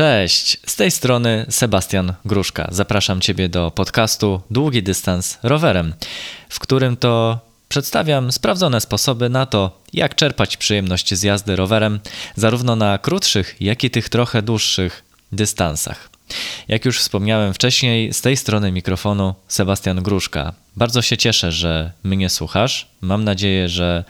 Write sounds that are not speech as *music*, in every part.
Cześć, z tej strony Sebastian Gruszka. Zapraszam Ciebie do podcastu Długi Dystans Rowerem, w którym to przedstawiam sprawdzone sposoby na to, jak czerpać przyjemność z jazdy rowerem, zarówno na krótszych, jak i tych trochę dłuższych dystansach. Jak już wspomniałem wcześniej, z tej strony mikrofonu Sebastian Gruszka. Bardzo się cieszę, że mnie słuchasz. Mam nadzieję, że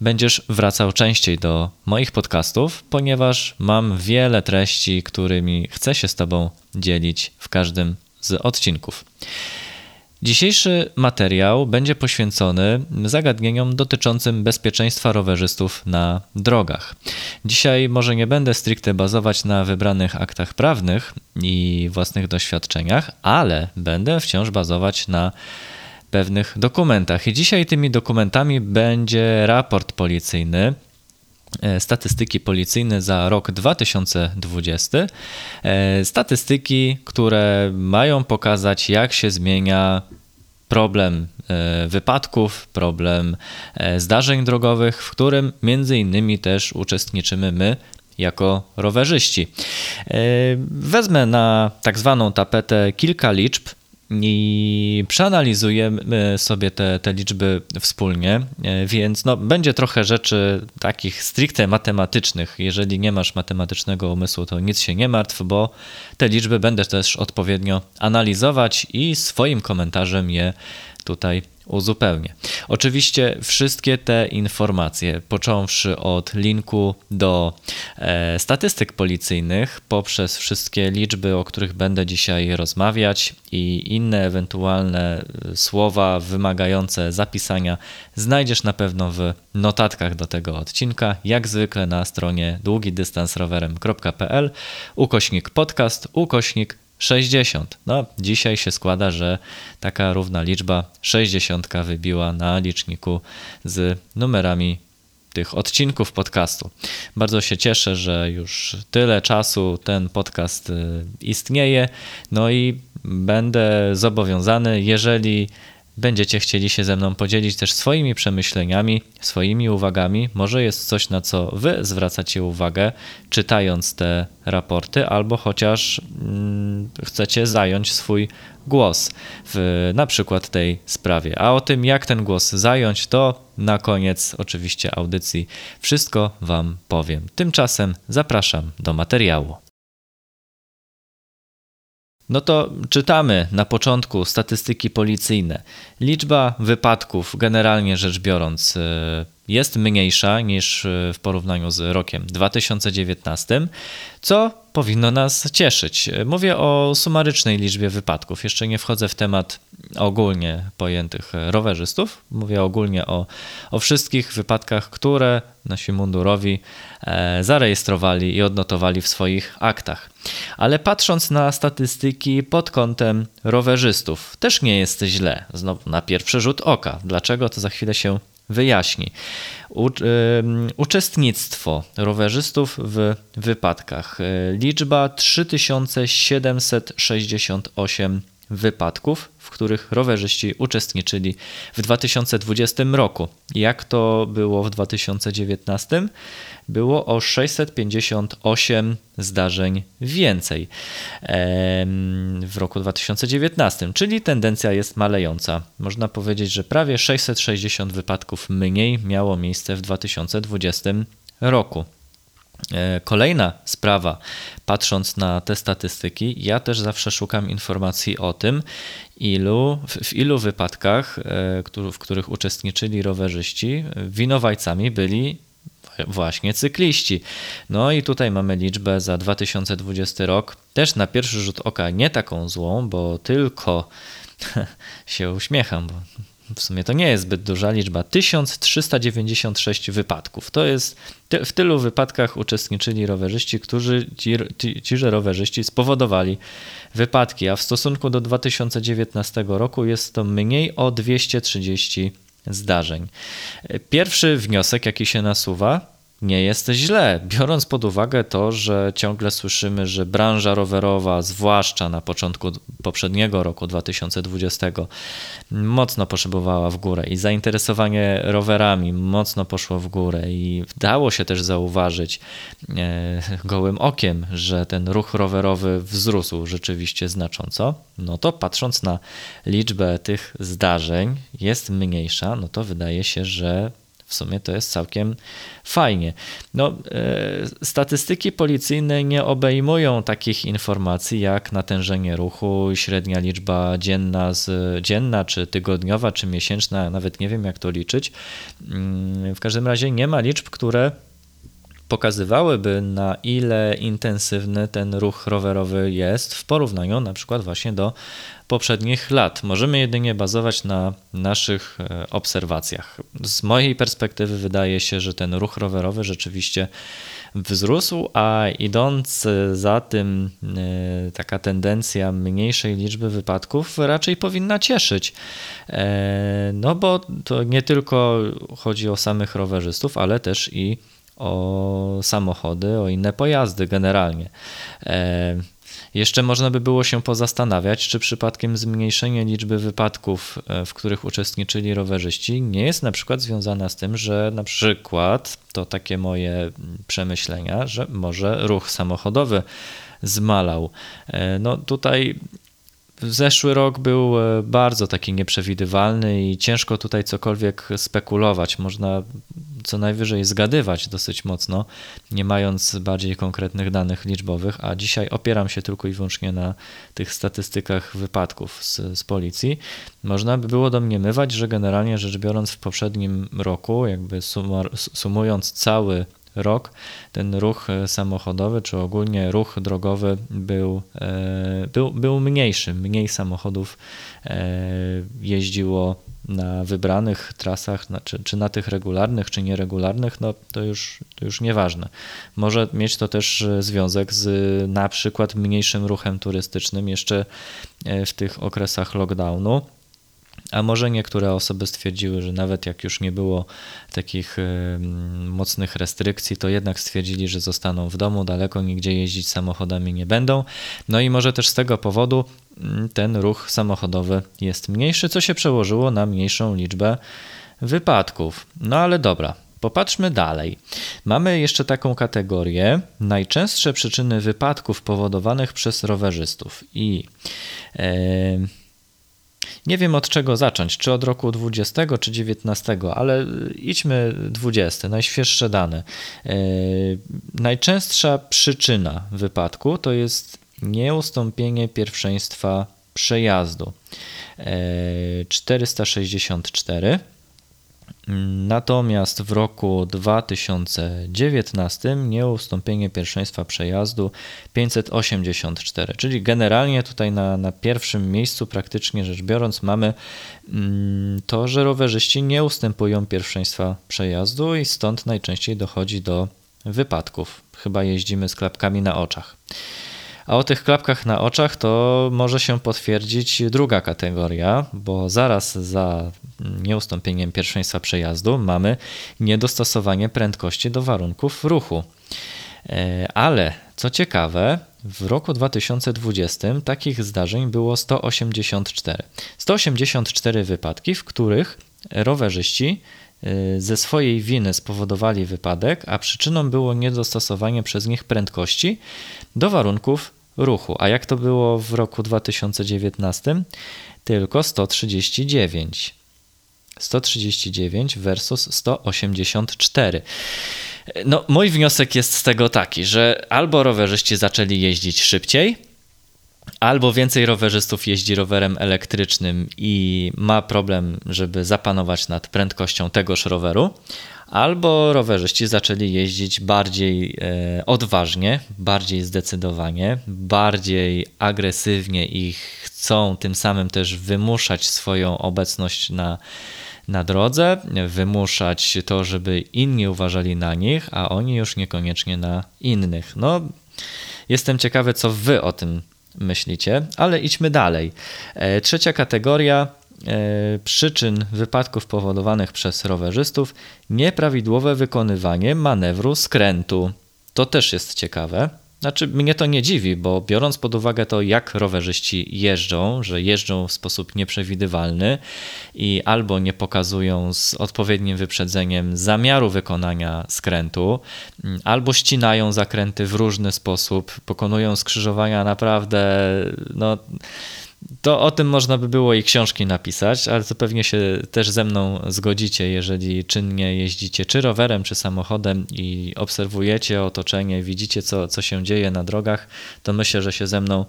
będziesz wracał częściej do moich podcastów, ponieważ mam wiele treści, którymi chcę się z Tobą dzielić w każdym z odcinków. Dzisiejszy materiał będzie poświęcony zagadnieniom dotyczącym bezpieczeństwa rowerzystów na drogach. Dzisiaj może nie będę stricte bazować na wybranych aktach prawnych i własnych doświadczeniach, ale będę wciąż bazować na pewnych dokumentach. I dzisiaj tymi dokumentami będzie raport policyjny e, statystyki policyjne za rok 2020. E, statystyki, które mają pokazać, jak się zmienia problem e, wypadków, problem zdarzeń drogowych, w którym między innymi też uczestniczymy my jako rowerzyści. Wezmę na tak zwaną tapetę kilka liczb, i przeanalizujemy sobie te, te liczby wspólnie, e, więc no, będzie trochę rzeczy takich stricte matematycznych. Jeżeli nie masz matematycznego umysłu, to nic się nie martw, bo te liczby będę też odpowiednio analizować i swoim komentarzem je tutaj uzupełnię. Oczywiście wszystkie te informacje, począwszy od linku do e, statystyk policyjnych, poprzez wszystkie liczby, o których będę dzisiaj rozmawiać i inne ewentualne e, słowa wymagające zapisania, znajdziesz na pewno w notatkach do tego odcinka, jak zwykle na stronie długidystansrowerem.pl ukośnik podcast, ukośnik 60. No, dzisiaj się składa, że taka równa liczba 60 wybiła na liczniku z numerami tych odcinków podcastu. Bardzo się cieszę, że już tyle czasu ten podcast y, istnieje. No i będę zobowiązany, jeżeli będziecie chcieli się ze mną podzielić też swoimi przemyśleniami, swoimi uwagami. Może jest coś, na co wy zwracacie uwagę, czytając te raporty, albo chociaż mm, chcecie zająć swój głos w na przykład tej sprawie. A o tym, jak ten głos zająć, to na koniec oczywiście audycji wszystko wam powiem. Tymczasem zapraszam do materiału. No to czytamy na początku statystyki policyjne. Liczba wypadków, generalnie rzecz biorąc, y, jest mniejsza niż y, w porównaniu z rokiem 2019, co powinno nas cieszyć. Mówię o sumarycznej liczbie wypadków. Jeszcze nie wchodzę w temat ogólnie pojętych rowerzystów. Mówię ogólnie o, o wszystkich wypadkach, które nasi mundurowi e, zarejestrowali i odnotowali w swoich aktach. Ale patrząc na statystyki pod kątem rowerzystów, też nie jest źle. Znowu na pierwszy rzut oka. Dlaczego to za chwilę się wyjaśni. Uczestnictwo rowerzystów w wypadkach. Liczba 3768 wypadków, w których rowerzyści uczestniczyli w 2020 roku. Jak to było w 2019? Było o 658 zdarzeń więcej w roku 2019, czyli tendencja jest malejąca. Można powiedzieć, że prawie 660 wypadków mniej miało miejsce w 2020 roku. E, kolejna sprawa, patrząc na te statystyki, ja też zawsze szukam informacji o tym, ilu, w ilu wypadkach, e, w których uczestniczyli rowerzyści, winowajcami byli właśnie cykliści. No i tutaj mamy liczbę za 2020 rok, też na pierwszy rzut oka nie taką złą, bo tylko *laughs* się uśmiecham, bo w sumie to nie jest zbyt duża liczba, 1396 wypadków. To jest, w tylu wypadkach uczestniczyli rowerzyści, którzy ci, ci, ciże rowerzyści spowodowali wypadki, a w stosunku do 2019 roku jest to mniej o 230 zdarzeń. Pierwszy wniosek, jaki się nasuwa, nie jest źle, biorąc pod uwagę to, że ciągle słyszymy, że branża rowerowa, zwłaszcza na początku poprzedniego roku 2020, mocno poszybowała w górę i zainteresowanie rowerami mocno poszło w górę i dało się też zauważyć e, gołym okiem, że ten ruch rowerowy wzrósł rzeczywiście znacząco, no to patrząc na liczbę tych zdarzeń jest mniejsza, no to wydaje się, że w sumie to jest całkiem fajnie. No, e, statystyki policyjne nie obejmują takich informacji jak natężenie ruchu, średnia liczba dzienna, z, dzienna czy tygodniowa, czy miesięczna, nawet nie wiem jak to liczyć. Mm, w każdym razie nie ma liczb, które pokazywałyby na ile intensywny ten ruch rowerowy jest w porównaniu na przykład właśnie do poprzednich lat. Możemy jedynie bazować na naszych e, obserwacjach. Z mojej perspektywy wydaje się, że ten ruch rowerowy rzeczywiście wzrósł, a idąc za tym e, taka tendencja mniejszej liczby wypadków raczej powinna cieszyć. E, no bo to nie tylko chodzi o samych rowerzystów, ale też i o samochody, o inne pojazdy generalnie. Jeszcze można by było się pozastanawiać, czy przypadkiem zmniejszenie liczby wypadków, e, w których uczestniczyli rowerzyści, nie jest na przykład związana z tym, że na przykład, to takie moje przemyślenia, że może ruch samochodowy zmalał. E, no tutaj Zeszły rok był e, bardzo taki nieprzewidywalny i ciężko tutaj cokolwiek spekulować. Można co najwyżej zgadywać dosyć mocno, nie mając bardziej konkretnych danych liczbowych, a dzisiaj opieram się tylko i wyłącznie na tych statystykach wypadków z, z policji. Można by było domniemywać, że generalnie rzecz biorąc w poprzednim roku, jakby sumując cały rok ten ruch e, samochodowy, czy ogólnie ruch drogowy był, e, był, był mniejszy. Mniej samochodów e, jeździło na wybranych trasach, czy, czy na tych regularnych, czy nieregularnych, no to już, to już nieważne. Może mieć to też związek z na przykład mniejszym ruchem turystycznym jeszcze w tych okresach lockdownu a może niektóre osoby stwierdziły, że nawet jak już nie było takich mocnych restrykcji, to jednak stwierdzili, że zostaną w domu, daleko nigdzie jeździć samochodami nie będą. No i może też z tego powodu mm, ten ruch samochodowy jest mniejszy, co się przełożyło na mniejszą liczbę wypadków. No ale dobra, Popatrzmy dalej. Mamy jeszcze taką kategorię najczęstsze przyczyny wypadków powodowanych przez rowerzystów. I e, nie wiem od czego zacząć, czy od roku 20 czy 19, ale idźmy 20, najświeższe dane. E, najczęstsza przyczyna wypadku to jest nieustąpienie pierwszeństwa przejazdu. 464 e, Natomiast w roku 2019 nieustąpienie pierwszeństwa przejazdu 584, czyli generalnie tutaj na, na pierwszym miejscu praktycznie rzecz biorąc mamy mm, to, że rowerzyści nie ustępują pierwszeństwa przejazdu i stąd najczęściej dochodzi do wypadków. Chyba jeździmy z klapkami na oczach. A o tych klapkach na oczach to może się potwierdzić druga kategoria, bo zaraz za nieustąpieniem pierwszeństwa przejazdu mamy niedostosowanie prędkości do warunków ruchu. E, ale co ciekawe, w roku 2020 takich zdarzeń było 184. 184 wypadki, w których rowerzyści e, ze swojej winy spowodowali wypadek, a przyczyną było niedostosowanie przez nich prędkości do warunków ruchu. A jak to było w roku 2019? Tylko 139. 139 versus 184. No, mój wniosek jest z tego taki, że albo rowerzyści zaczęli jeździć szybciej, albo więcej rowerzystów jeździ rowerem elektrycznym i ma problem, żeby zapanować nad prędkością tegoż roweru, albo rowerzyści zaczęli jeździć bardziej e, odważnie, bardziej zdecydowanie, bardziej agresywnie i chcą tym samym też wymuszać swoją obecność na, na drodze, wymuszać to, żeby inni uważali na nich, a oni już niekoniecznie na innych. No, jestem ciekawy, co wy o tym myślicie, ale idźmy dalej. E, trzecia kategoria przyczyn wypadków powodowanych przez rowerzystów nieprawidłowe wykonywanie manewru skrętu. To też jest ciekawe. Znaczy, mnie to nie dziwi, bo biorąc pod uwagę to, jak rowerzyści jeżdżą, że jeżdżą w sposób nieprzewidywalny i albo nie pokazują z odpowiednim wyprzedzeniem zamiaru wykonania skrętu, albo ścinają zakręty w różny sposób, pokonują skrzyżowania naprawdę, no to o tym można by było i książki napisać, ale to pewnie się też ze mną zgodzicie, jeżeli czynnie jeździcie czy rowerem, czy samochodem i obserwujecie otoczenie, widzicie co, co się dzieje na drogach, to myślę, że się ze mną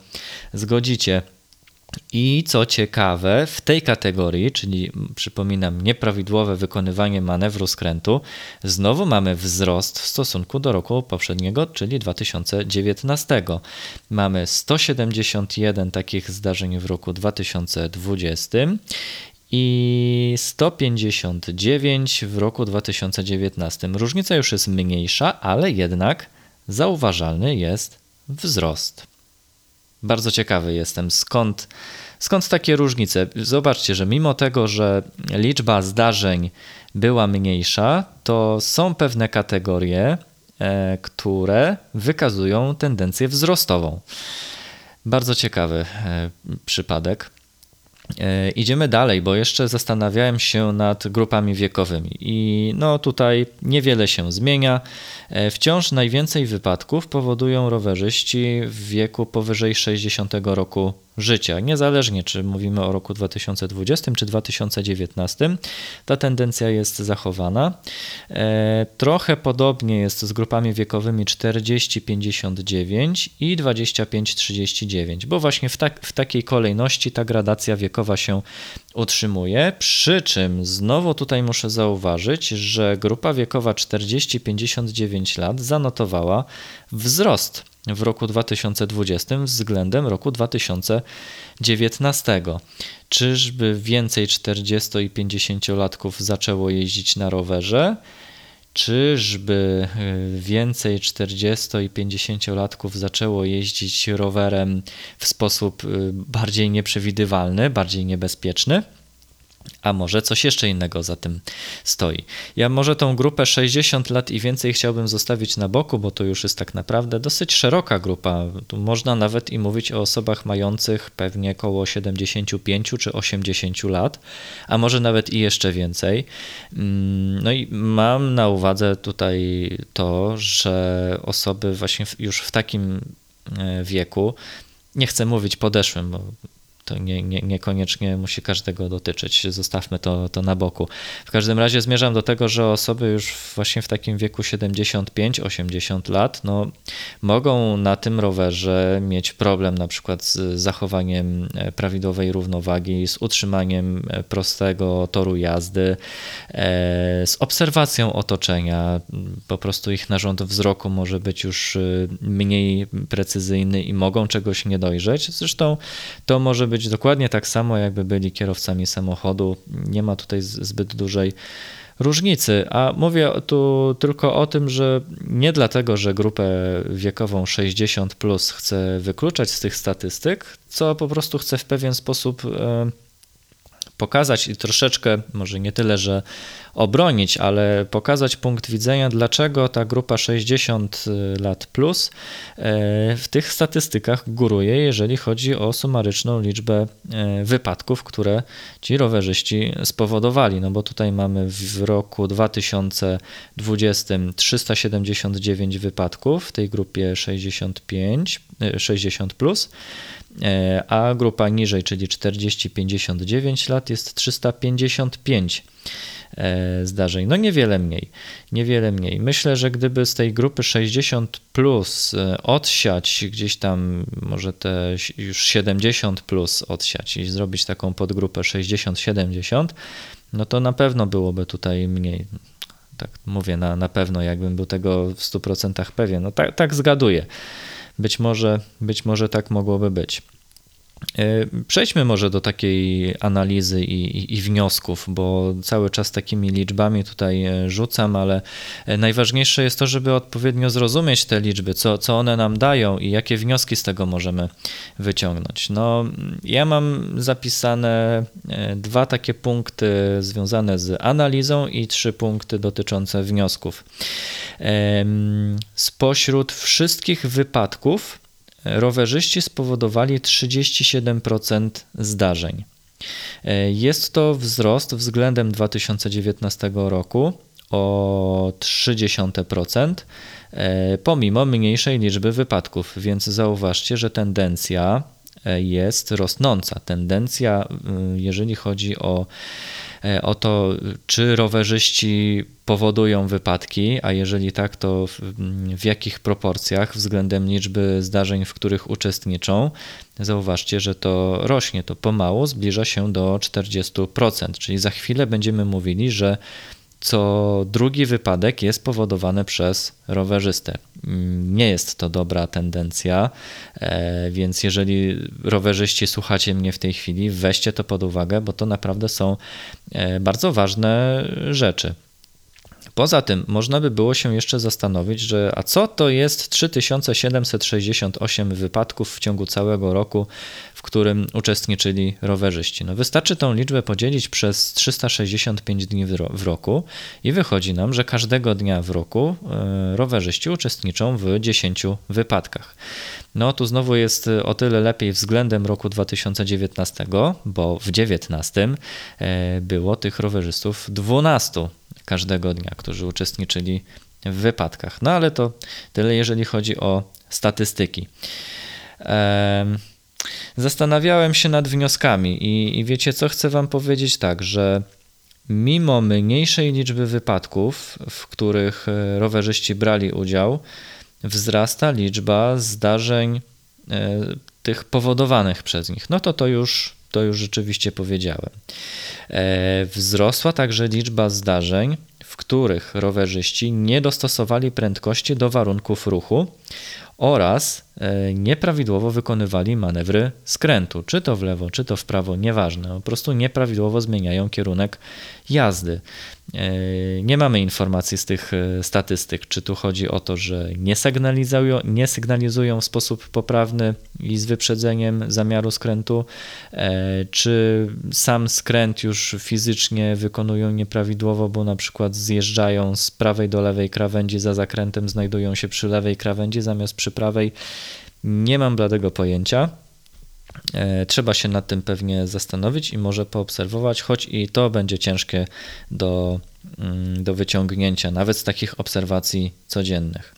zgodzicie. I co ciekawe, w tej kategorii, czyli przypominam, nieprawidłowe wykonywanie manewru skrętu, znowu mamy wzrost w stosunku do roku poprzedniego, czyli 2019. Mamy 171 takich zdarzeń w roku 2020 i 159 w roku 2019. Różnica już jest mniejsza, ale jednak zauważalny jest wzrost. Bardzo ciekawy jestem, skąd, skąd takie różnice. Zobaczcie, że mimo tego, że liczba zdarzeń była mniejsza, to są pewne kategorie, e, które wykazują tendencję wzrostową. Bardzo ciekawy e, przypadek. E, idziemy dalej, bo jeszcze zastanawiałem się nad grupami wiekowymi i no tutaj niewiele się zmienia. E, wciąż najwięcej wypadków powodują rowerzyści w wieku powyżej 60 roku życia. Niezależnie czy mówimy o roku 2020 czy 2019, ta tendencja jest zachowana. E, trochę podobnie jest z grupami wiekowymi 40-59 i 25-39, bo właśnie w, tak, w takiej kolejności ta gradacja wiekowa się utrzymuje. Przy czym znowu tutaj muszę zauważyć, że grupa wiekowa 40-59 lat zanotowała wzrost w roku 2020 względem roku 2019. Czyżby więcej 40 i 50-latków zaczęło jeździć na rowerze? Czyżby y, więcej 40 i 50-latków zaczęło jeździć rowerem w sposób y, bardziej nieprzewidywalny, bardziej niebezpieczny? A może coś jeszcze innego za tym stoi. Ja może tą grupę 60 lat i więcej chciałbym zostawić na boku, bo to już jest tak naprawdę dosyć szeroka grupa. Tu można nawet i mówić o osobach mających pewnie około 75 czy 80 lat, a może nawet i jeszcze więcej. Mm, no i mam na uwadze tutaj to, że osoby właśnie już w takim e, wieku, nie chcę mówić podeszłym, bo to nie, nie, niekoniecznie musi każdego dotyczyć. Zostawmy to, to na boku. W każdym razie zmierzam do tego, że osoby już właśnie w takim wieku 75-80 lat no, mogą na tym rowerze mieć problem na przykład z zachowaniem e, prawidłowej równowagi, z utrzymaniem e, prostego toru jazdy, e, z obserwacją otoczenia. Po prostu ich narząd wzroku może być już mniej precyzyjny i mogą czegoś nie dojrzeć. Zresztą to może być być dokładnie tak samo, jakby byli kierowcami samochodu. Nie ma tutaj zbyt dużej różnicy. A mówię tu tylko o tym, że nie dlatego, że grupę wiekową 60 plus chcę wykluczać z tych statystyk, co po prostu chcę w pewien sposób e, pokazać i troszeczkę, może nie tyle, że obronić, ale pokazać punkt widzenia, dlaczego ta grupa 60 lat plus e, w tych statystykach góruje, jeżeli chodzi o sumaryczną liczbę e, wypadków, które ci rowerzyści spowodowali. No bo tutaj mamy w roku 2020 379 wypadków w tej grupie 65, 60 e, plus a grupa niżej, czyli 40-59 lat jest 355 E, zdarzeń. No niewiele mniej, niewiele mniej. Myślę, że gdyby z tej grupy 60 plus e, odsiać gdzieś tam może te już 70 plus odsiać i zrobić taką podgrupę 60-70, no to na pewno byłoby tutaj mniej. Tak mówię na, na pewno, jakbym był tego w 100% pewien. No tak, tak zgaduję. Być może, być może tak mogłoby być. E, przejdźmy może do takiej analizy i, i, i, wniosków, bo cały czas takimi liczbami tutaj e, rzucam, ale e, najważniejsze jest to, żeby odpowiednio zrozumieć te liczby, co, co one nam dają i jakie wnioski z tego możemy wyciągnąć. No, ja mam zapisane dwa takie punkty związane z analizą i trzy punkty dotyczące wniosków. Spośród wszystkich wypadków, rowerzyści spowodowali 37% zdarzeń. E, jest to wzrost względem 2019 roku o 0,3%, e, pomimo mniejszej liczby wypadków, więc zauważcie, że tendencja e, jest rosnąca. Tendencja, jeżeli chodzi o o to, czy rowerzyści powodują wypadki, a jeżeli tak, to w, w, jakich proporcjach względem liczby zdarzeń, w których uczestniczą. Zauważcie, że to rośnie, to pomału zbliża się do 40%, czyli za chwilę będziemy mówili, że co drugi wypadek jest powodowany przez rowerzystę. Nie jest to dobra tendencja, e, więc jeżeli rowerzyści słuchacie mnie w tej chwili, weźcie to pod uwagę, bo to naprawdę są e, bardzo ważne rzeczy. Poza tym można by było się jeszcze zastanowić, że a co to jest 3768 wypadków w ciągu całego roku, w którym uczestniczyli rowerzyści. No wystarczy tą liczbę podzielić przez 365 dni w roku i wychodzi nam, że każdego dnia w roku e, rowerzyści uczestniczą w 10 wypadkach. No tu znowu jest o tyle lepiej względem roku 2019, bo w 2019 e, było tych rowerzystów 12 każdego dnia, którzy uczestniczyli w wypadkach. No ale to tyle, jeżeli chodzi o statystyki. Zastanawiałem się nad wnioskami i, i wiecie co, chcę Wam powiedzieć tak, że mimo mniejszej liczby wypadków, w których e, rowerzyści brali udział, wzrasta liczba zdarzeń e, tych powodowanych przez nich. No to to już, to już rzeczywiście powiedziałem. E, wzrosła także liczba zdarzeń, w których rowerzyści nie dostosowali prędkości do warunków ruchu oraz e, nieprawidłowo wykonywali manewry skrętu, czy to w lewo, czy to w prawo, nieważne, po prostu nieprawidłowo zmieniają kierunek jazdy. E, nie mamy informacji z tych e, statystyk, czy tu chodzi o to, że nie sygnalizują, nie sygnalizują w sposób poprawny i z wyprzedzeniem zamiaru skrętu, czy sam skręt już fizycznie wykonują nieprawidłowo, bo na przykład zjeżdżają z prawej do lewej krawędzi za zakrętem, znajdują się przy lewej krawędzi zamiast przy prawej. Nie mam bladego pojęcia. E, trzeba się nad tym pewnie zastanowić i może poobserwować, choć i to będzie ciężkie do, mm, do wyciągnięcia, nawet z takich obserwacji codziennych.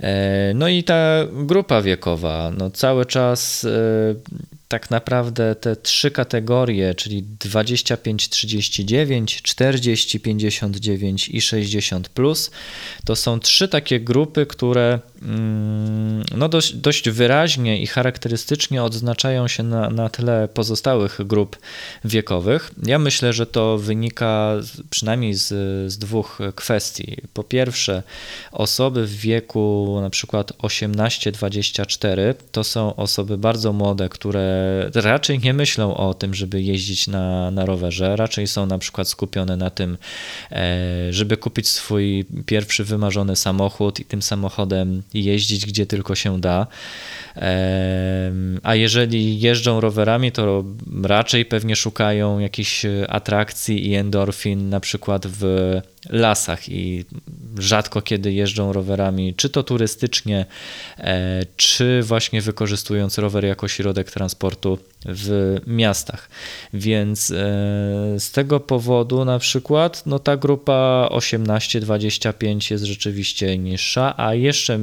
E, no i ta grupa wiekowa, no cały czas e, tak naprawdę te trzy kategorie, czyli 25, 39, 40, 59 i 60, plus, to są trzy takie grupy, które mm, no dość, dość wyraźnie i charakterystycznie odznaczają się na, na tle pozostałych grup wiekowych. Ja myślę, że to wynika przynajmniej z, z dwóch kwestii. Po pierwsze, osoby w wieku na przykład 18-24 to są osoby bardzo młode, które raczej nie myślą o tym, żeby jeździć na, na rowerze, raczej są na przykład skupione na tym, e, żeby kupić swój pierwszy wymarzony samochód i tym samochodem jeździć gdzie tylko się da. E, a jeżeli jeżdżą rowerami, to raczej pewnie szukają jakichś atrakcji i endorfin, na przykład w lasach i rzadko kiedy jeżdżą rowerami, czy to turystycznie, e, czy właśnie wykorzystując rower jako środek transportu w miastach. Więc e, z tego powodu na przykład no ta grupa 18-25 jest rzeczywiście niższa, a jeszcze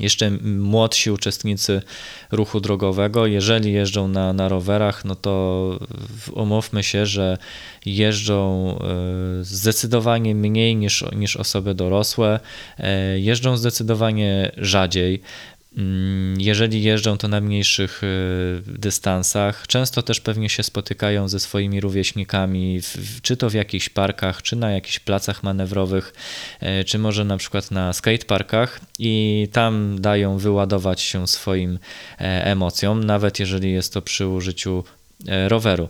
jeszcze młodsi uczestnicy ruchu drogowego, jeżeli jeżdżą na, na rowerach, no to umówmy się, że jeżdżą e, zdecydowanie mniej niż, niż osoby dorosłe, e, jeżdżą zdecydowanie rzadziej. Mm, jeżeli jeżdżą to na mniejszych y, dystansach, często też pewnie się spotykają ze swoimi rówieśnikami, czy to w jakichś parkach, czy na jakichś placach manewrowych, y, czy może na przykład na skateparkach i tam dają wyładować się swoim e, emocjom, nawet jeżeli jest to przy użyciu roweru.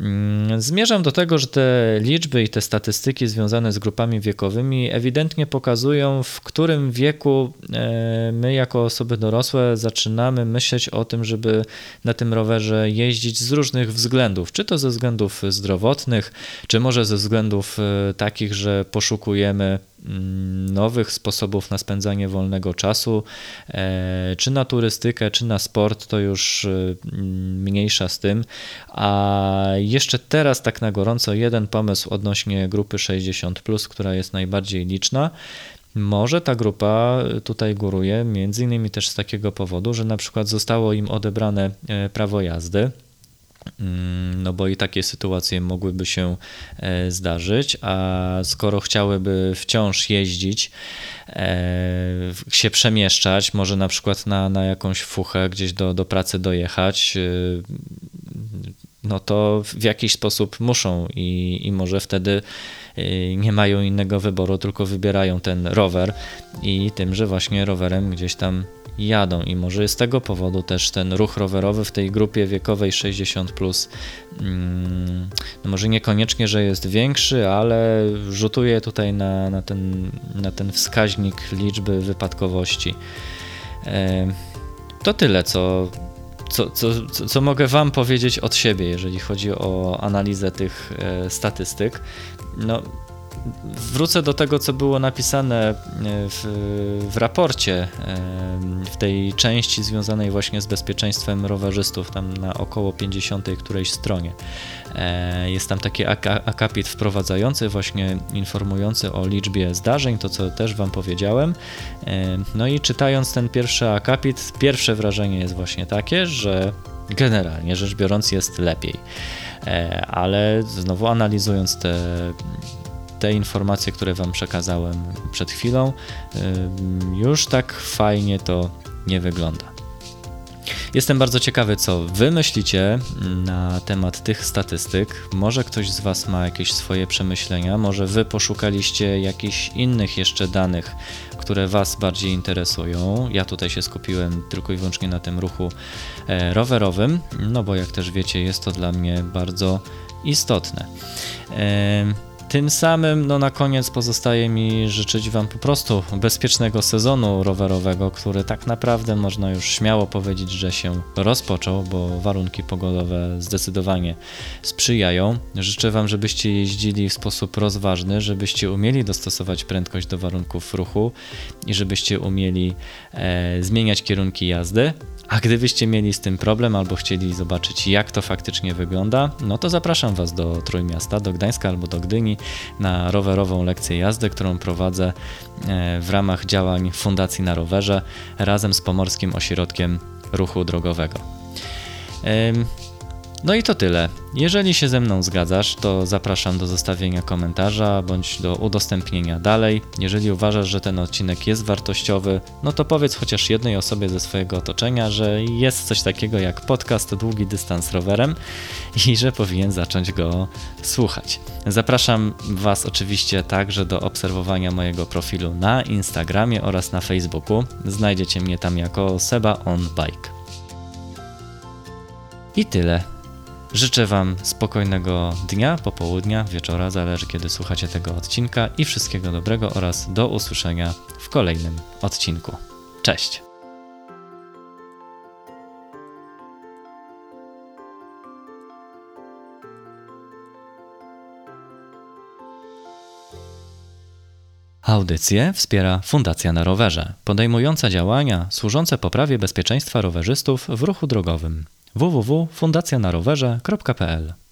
Mm, zmierzam do tego, że te liczby i te statystyki związane z grupami wiekowymi ewidentnie pokazują, w którym wieku e, my, jako osoby dorosłe, zaczynamy myśleć o tym, żeby na tym rowerze jeździć z różnych względów. Czy to ze względów zdrowotnych, czy może ze względów e, takich, że poszukujemy Mm, nowych sposobów na spędzanie wolnego czasu, e, czy na turystykę, czy na sport, to już e, mniejsza z tym. A jeszcze teraz, tak na gorąco, jeden pomysł odnośnie grupy 60, która jest najbardziej liczna. Może ta grupa tutaj góruje, między innymi też z takiego powodu, że na przykład zostało im odebrane e, prawo jazdy no bo i takie sytuacje mogłyby się e, zdarzyć, a skoro chciałyby wciąż jeździć, e, się przemieszczać, może na przykład na, na jakąś fuchę gdzieś do, do pracy dojechać, e, no to w jakiś sposób muszą i, i może wtedy nie mają innego wyboru, tylko wybierają ten rower i tym, że właśnie rowerem gdzieś tam jadą i może z tego powodu też ten ruch rowerowy w tej grupie wiekowej 60 plus mm, no może niekoniecznie, że jest większy, ale rzutuje tutaj na, na, ten, na ten wskaźnik liczby wypadkowości. To tyle, co, co, co, co mogę Wam powiedzieć od siebie, jeżeli chodzi o analizę tych e, statystyk. No, wrócę do tego, co było napisane e, w, w raporcie, e, w tej części związanej właśnie z bezpieczeństwem rowerzystów, tam na około 50 którejś stronie. E, jest tam taki akapit wprowadzający, właśnie informujący o liczbie zdarzeń, to co też Wam powiedziałem. No i czytając ten pierwszy akapit, pierwsze wrażenie jest właśnie takie, że generalnie rzecz biorąc jest lepiej. Ale znowu analizując te te informacje, które Wam przekazałem przed chwilą, już tak fajnie to nie wygląda. Jestem bardzo ciekawy, co Wy myślicie na temat tych statystyk. Może ktoś z Was ma jakieś swoje przemyślenia, może Wy poszukaliście jakichś innych jeszcze danych, które Was bardziej interesują. Ja tutaj się skupiłem tylko i wyłącznie na tym ruchu e, rowerowym, no bo jak też wiecie, jest to dla mnie bardzo istotne. Tym samym no, na koniec pozostaje mi życzyć Wam po prostu bezpiecznego sezonu rowerowego, który tak naprawdę można już śmiało powiedzieć, że się rozpoczął, bo warunki pogodowe zdecydowanie sprzyjają. Życzę Wam, żebyście jeździli w sposób rozważny, żebyście umieli dostosować prędkość do warunków ruchu i żebyście umieli e, zmieniać kierunki jazdy. A gdybyście mieli z tym problem albo chcieli zobaczyć, jak to faktycznie wygląda, no to zapraszam Was do Trójmiasta, do Gdańska albo do Gdyni na rowerową lekcję jazdy, którą prowadzę e, w ramach działań Fundacji na Rowerze razem z Pomorskim Ośrodkiem Ruchu Drogowego. No i to tyle. Jeżeli się ze mną zgadzasz, to zapraszam do zostawienia komentarza bądź do udostępnienia dalej. Jeżeli uważasz, że ten odcinek jest wartościowy, no to powiedz chociaż jednej osobie ze swojego otoczenia, że jest coś takiego jak podcast Długi Dystans Rowerem i że powinien zacząć go słuchać. Zapraszam Was oczywiście także do obserwowania mojego profilu na Instagramie oraz na Facebooku. Znajdziecie mnie tam jako Seba on Bike. I tyle. Życzę Wam spokojnego dnia, popołudnia, wieczora, zależy kiedy słuchacie tego odcinka i wszystkiego dobrego oraz do usłyszenia w kolejnym odcinku. Cześć! Audycję wspiera Fundacja na Rowerze, podejmująca działania służące poprawie bezpieczeństwa rowerzystów w ruchu drogowym www.fundacjanarowerze.pl